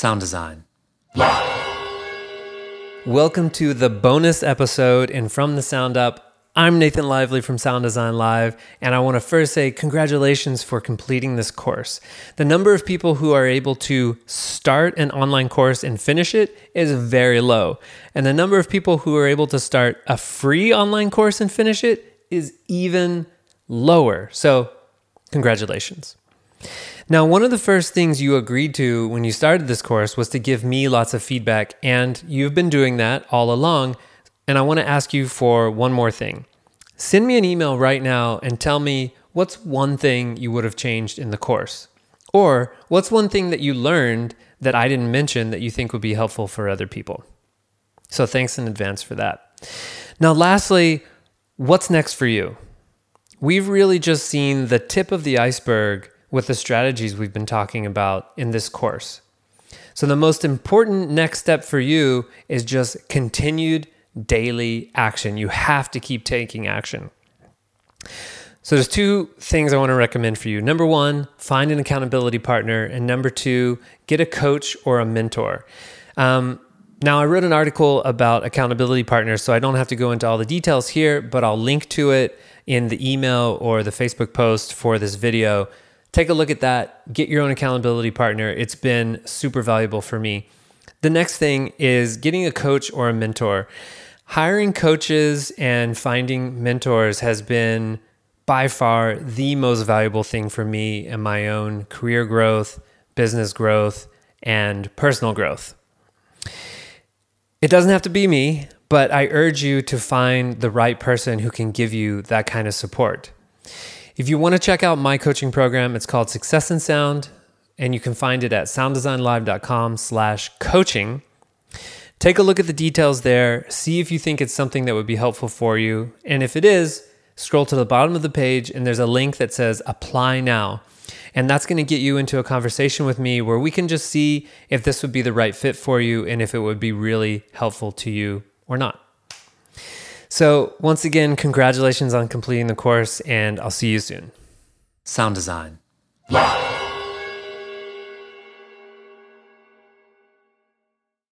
Sound design. Welcome to the bonus episode and from the Sound Up. I'm Nathan Lively from Sound Design Live, and I want to first say congratulations for completing this course. The number of people who are able to start an online course and finish it is very low. And the number of people who are able to start a free online course and finish it is even lower. So, congratulations. Now, one of the first things you agreed to when you started this course was to give me lots of feedback, and you've been doing that all along. And I want to ask you for one more thing. Send me an email right now and tell me what's one thing you would have changed in the course. Or what's one thing that you learned that I didn't mention that you think would be helpful for other people. So thanks in advance for that. Now, lastly, what's next for you? We've really just seen the tip of the iceberg with the strategies we've been talking about in this course. So, the most important next step for you is just continued daily action. You have to keep taking action. So, there's two things I want to recommend for you. Number one, find an accountability partner. And number two, get a coach or a mentor. Um, now, I wrote an article about accountability partners, so I don't have to go into all the details here, but I'll link to it in the email or the Facebook post for this video take a look at that, get your own accountability partner. It's been super valuable for me. The next thing is getting a coach or a mentor. Hiring coaches and finding mentors has been by far the most valuable thing for me in my own career growth, business growth, and personal growth. It doesn't have to be me, but I urge you to find the right person who can give you that kind of support. If you want to check out my coaching program, it's called Success in Sound, and you can find it at sounddesignlive.com slash coaching. Take a look at the details there, see if you think it's something that would be helpful for you. And if it is, scroll to the bottom of the page and there's a link that says apply now. And that's going to get you into a conversation with me where we can just see if this would be the right fit for you and if it would be really helpful to you or not. So, once again, congratulations on completing the course, and I'll see you soon. Sound design.